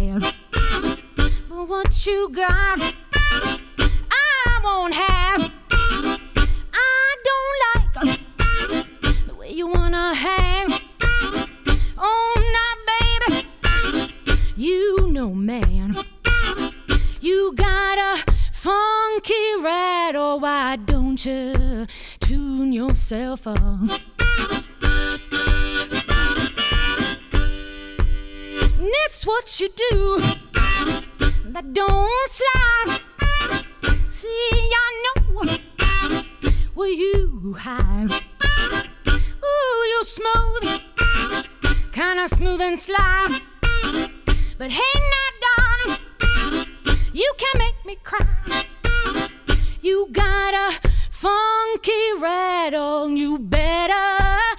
But what you got, I won't have. I don't like the way you wanna hang. Oh, now, baby, you know, man, you got a funky rattle. Oh, why don't you tune yourself up? It's what you do that don't slide. See, I know where you hide. Ooh, you're smooth, kinda smooth and slide. But hey, now, darling, you can make me cry. You got a funky rattle, you better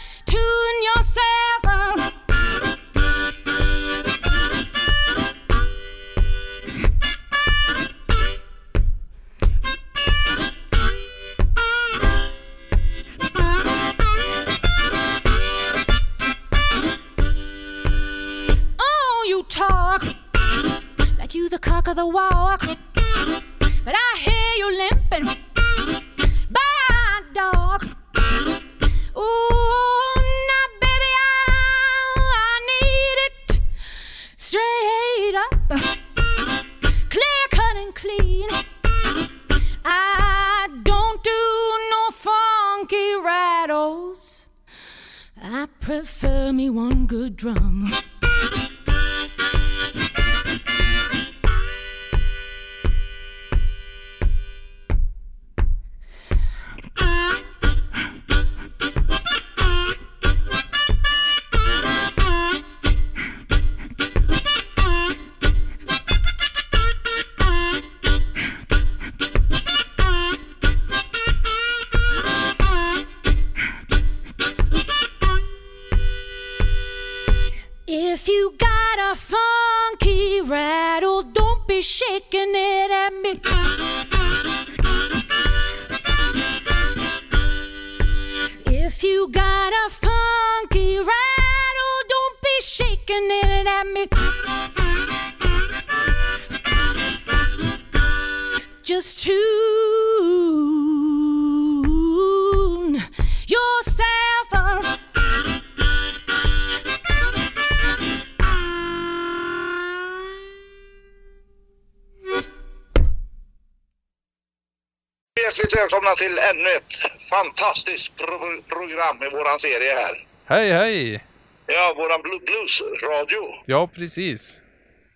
Hjärtligt välkomna till ännu ett fantastiskt pro- program i våran serie här. Hej, hej! Ja, våran blu- bluesradio. Ja, precis.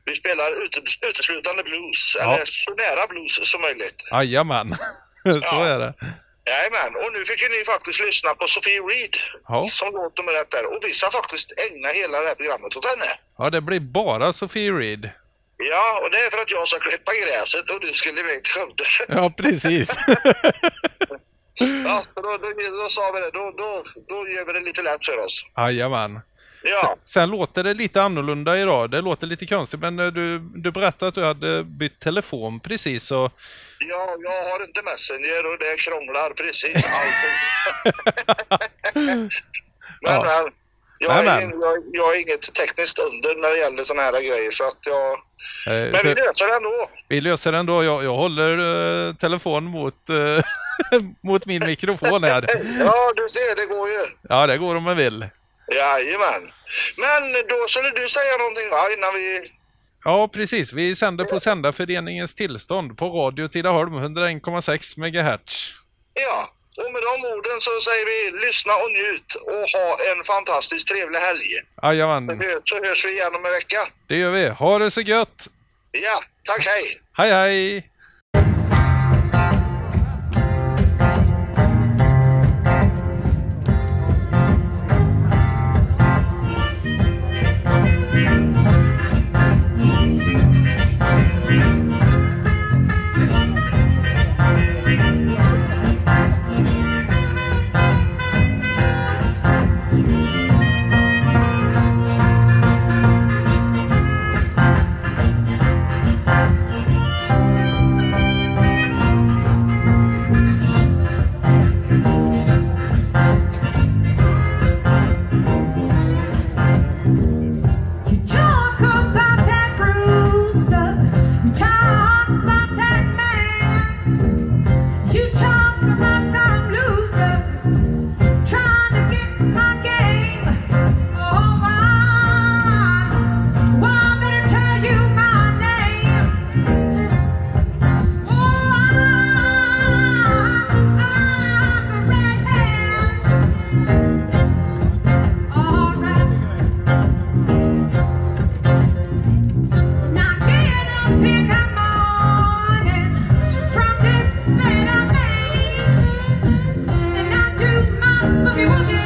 Vi spelar ute- uteslutande blues, Ja. eller så nära blues som möjligt. Jajamän. Så Ja. är det. Jajamän, och nu fick ju ni faktiskt lyssna på Sofie Reed Ja. som låter med rätt där. Och vi ska faktiskt ägna hela det här programmet åt henne. ja, det blir bara Sofie Reed. Ja, och det är för att jag ska klippa gräset och du skulle iväg till Skövde. Ja, precis. ja, då, då, då sa vi det, då, då, då gör vi det lite lätt för oss. Jajamän. Ja, Sen, sen låter det lite annorlunda idag. Det låter lite konstigt, men eh, du, du berättade att du hade bytt telefon precis så... ja jag har inte Messenger och det krånglar precis allting. Men, Ja. men jag, är, jag, jag är inget tekniskt under när det gäller såna här grejer så att jag... Eh, Men så vi löser det ändå. vi löser det ändå. Jag, jag håller eh, telefon mot, eh, mot min mikrofon här. Ja, du ser, det går ju. Ja, det går om man vill. Jajamän. Men då skulle du säga någonting va, innan vi... Ja, precis. Vi sänder på Sändarföreningens tillstånd på Radio Tidaholm 101,6 MHz. Ja, och med de orden så säger vi lyssna och njut och ha en fantastiskt trevlig helg. Jajamän, Så hörs vi igen om en vecka. det gör vi. Ha det så gött! Ja, tack hej! Hej hej! happy, happy.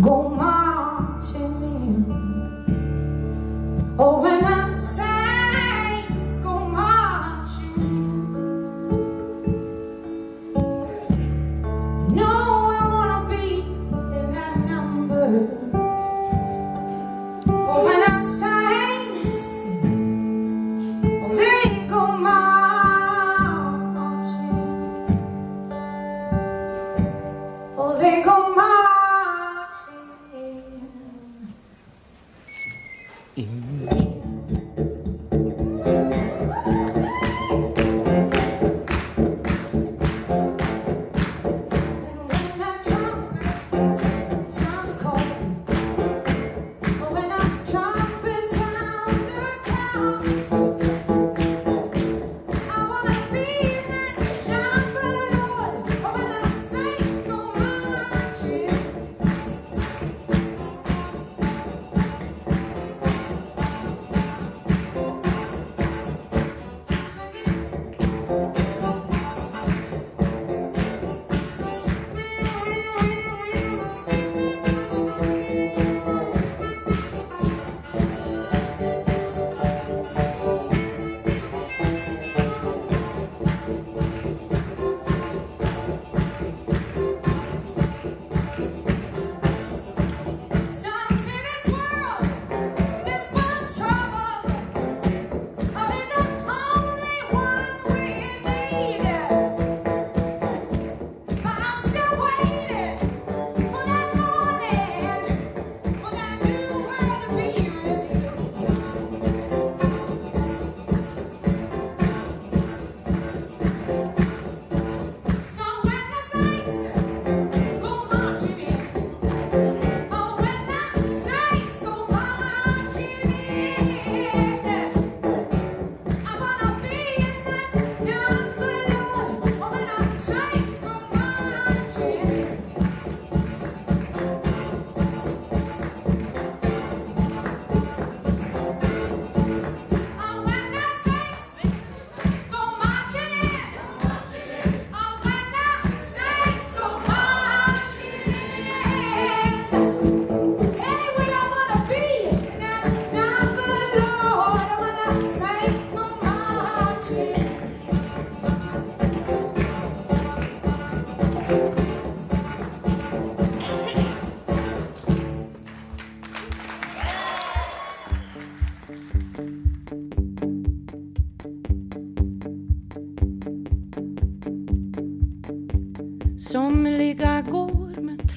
Gom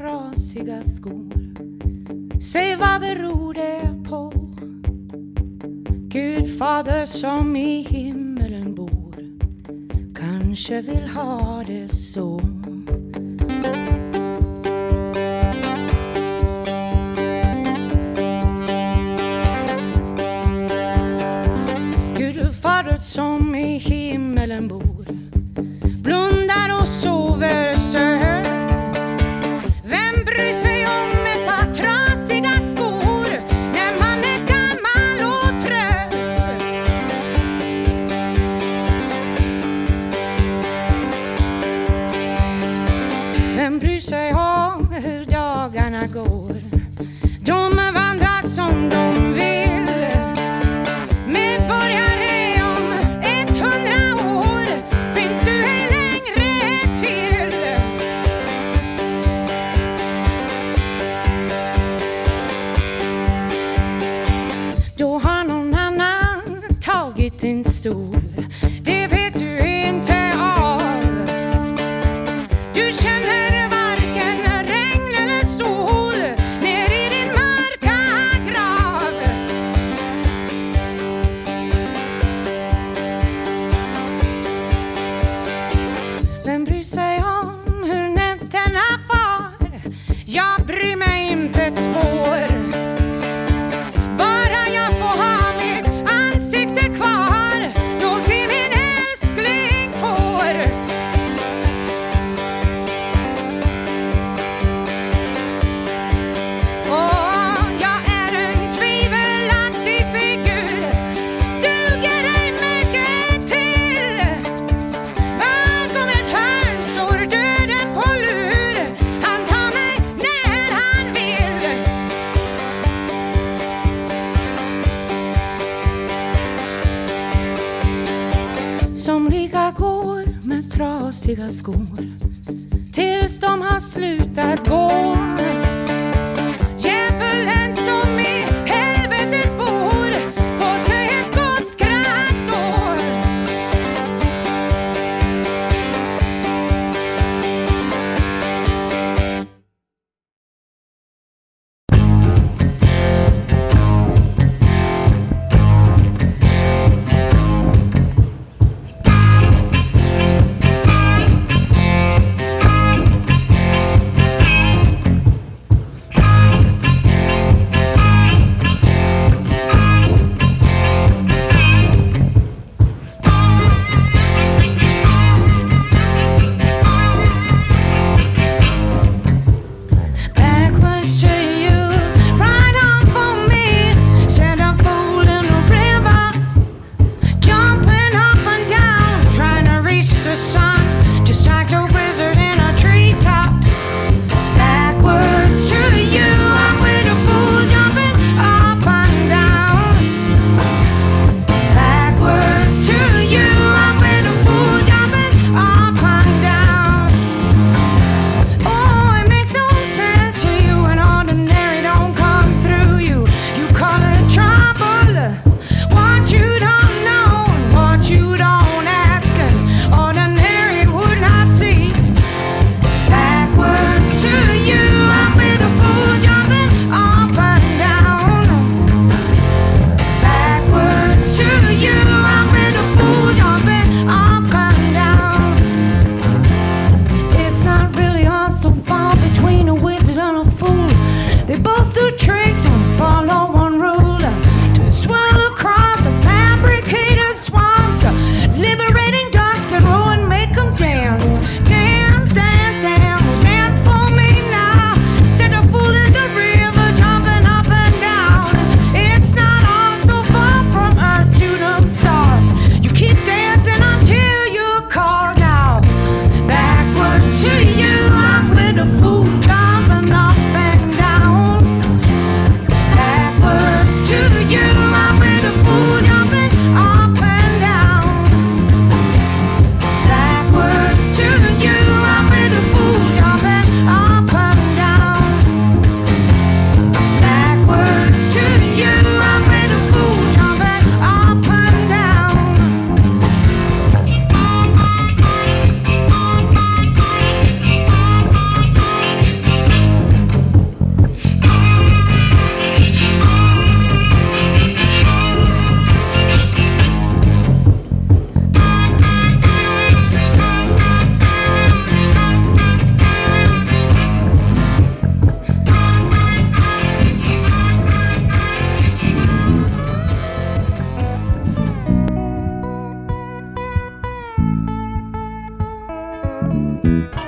trasiga skor. Säg vad beror det på? Gud fader som i himmelen bor kanske vill ha det så. Vem bryr sig om hur dagarna går? De vandrar som de vill I'm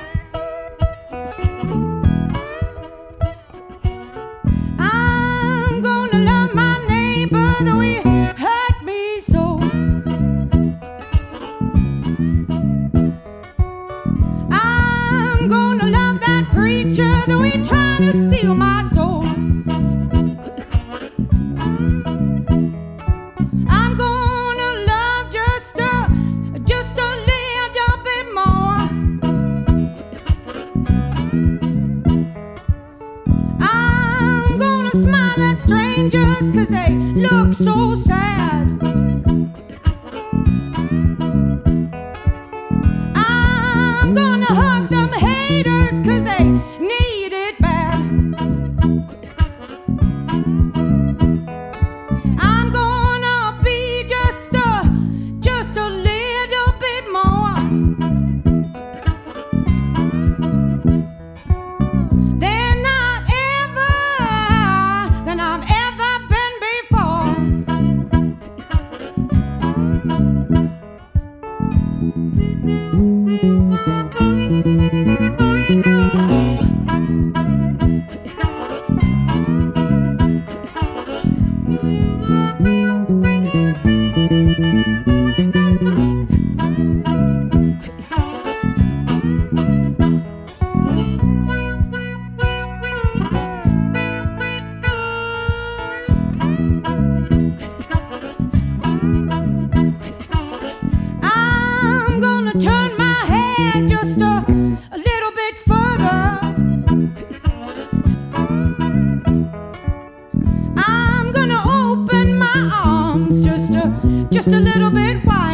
just a little bit wild.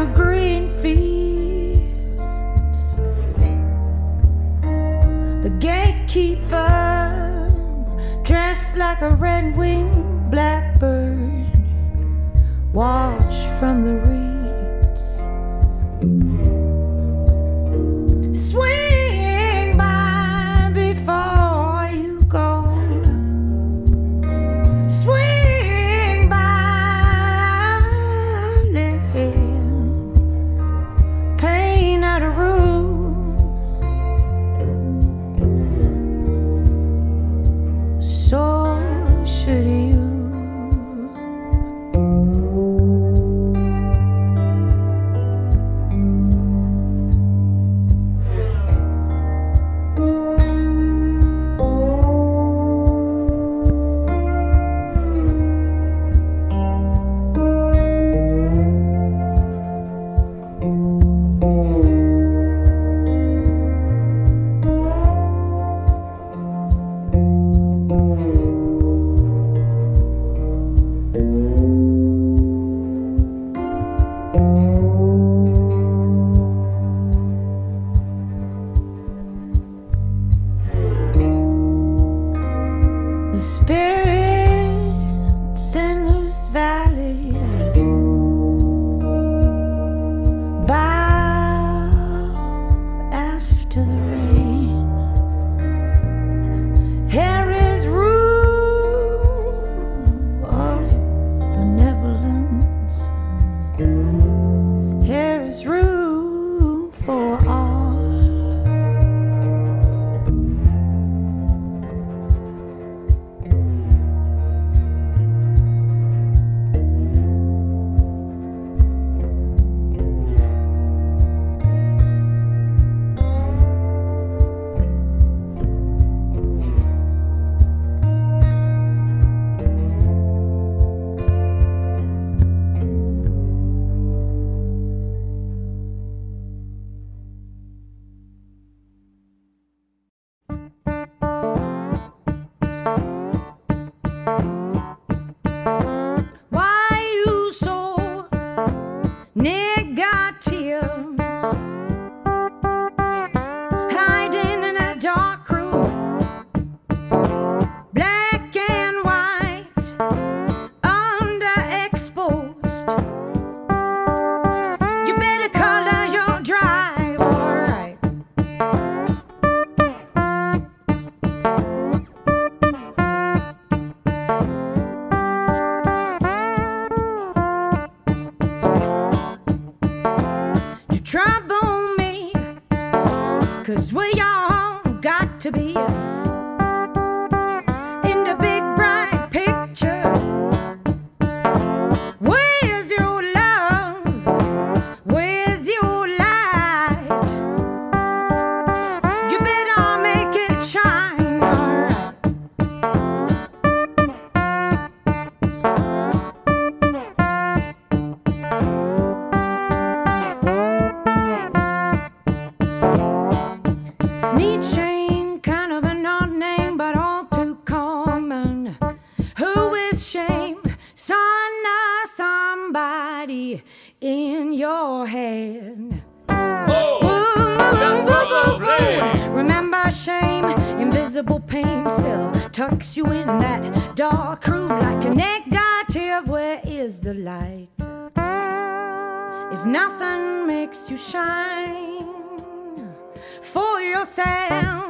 of green fields. The gatekeeper, dressed like a red winged blackbird, watched from the somebody in your woo. Remember shame, invisible pain still tucks you in that dark room like a negative. Where is the light? If nothing makes you shine for yourself.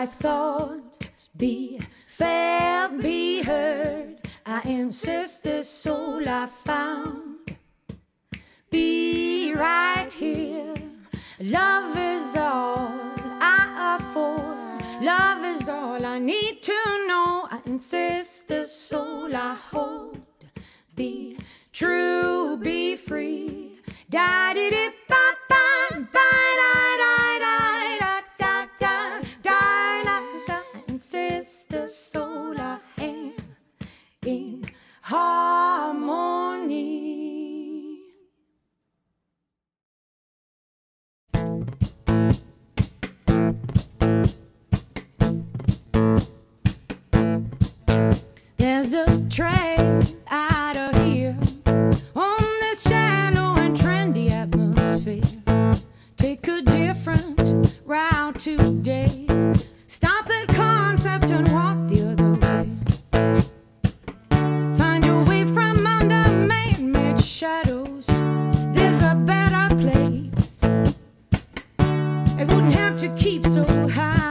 I thought be felt, be heard. I insist this soul I found be right here. Love is all I afford. Love is all I need to know. I insist the soul I hold. Be true, be free. Da di di ba ba ba da soul I am in harmony. There's a train out of here on this shallow and trendy atmosphere. Take a different route today. Wouldn't have to keep so high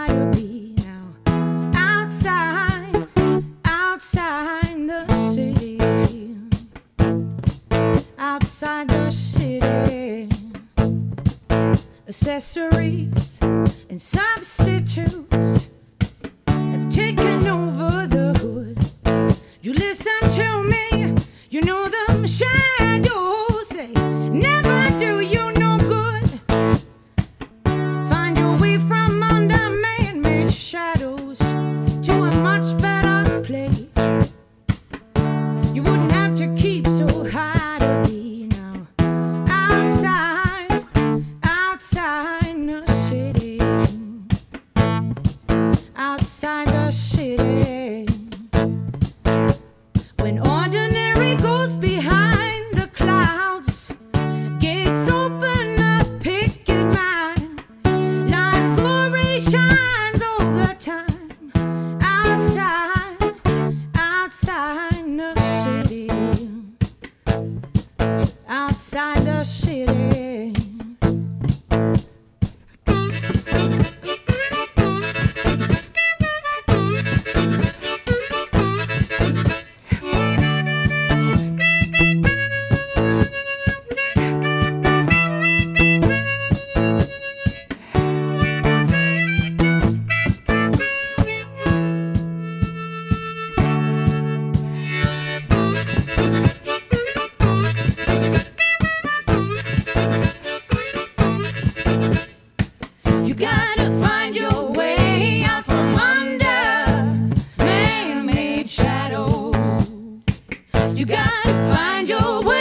You gotta find your way.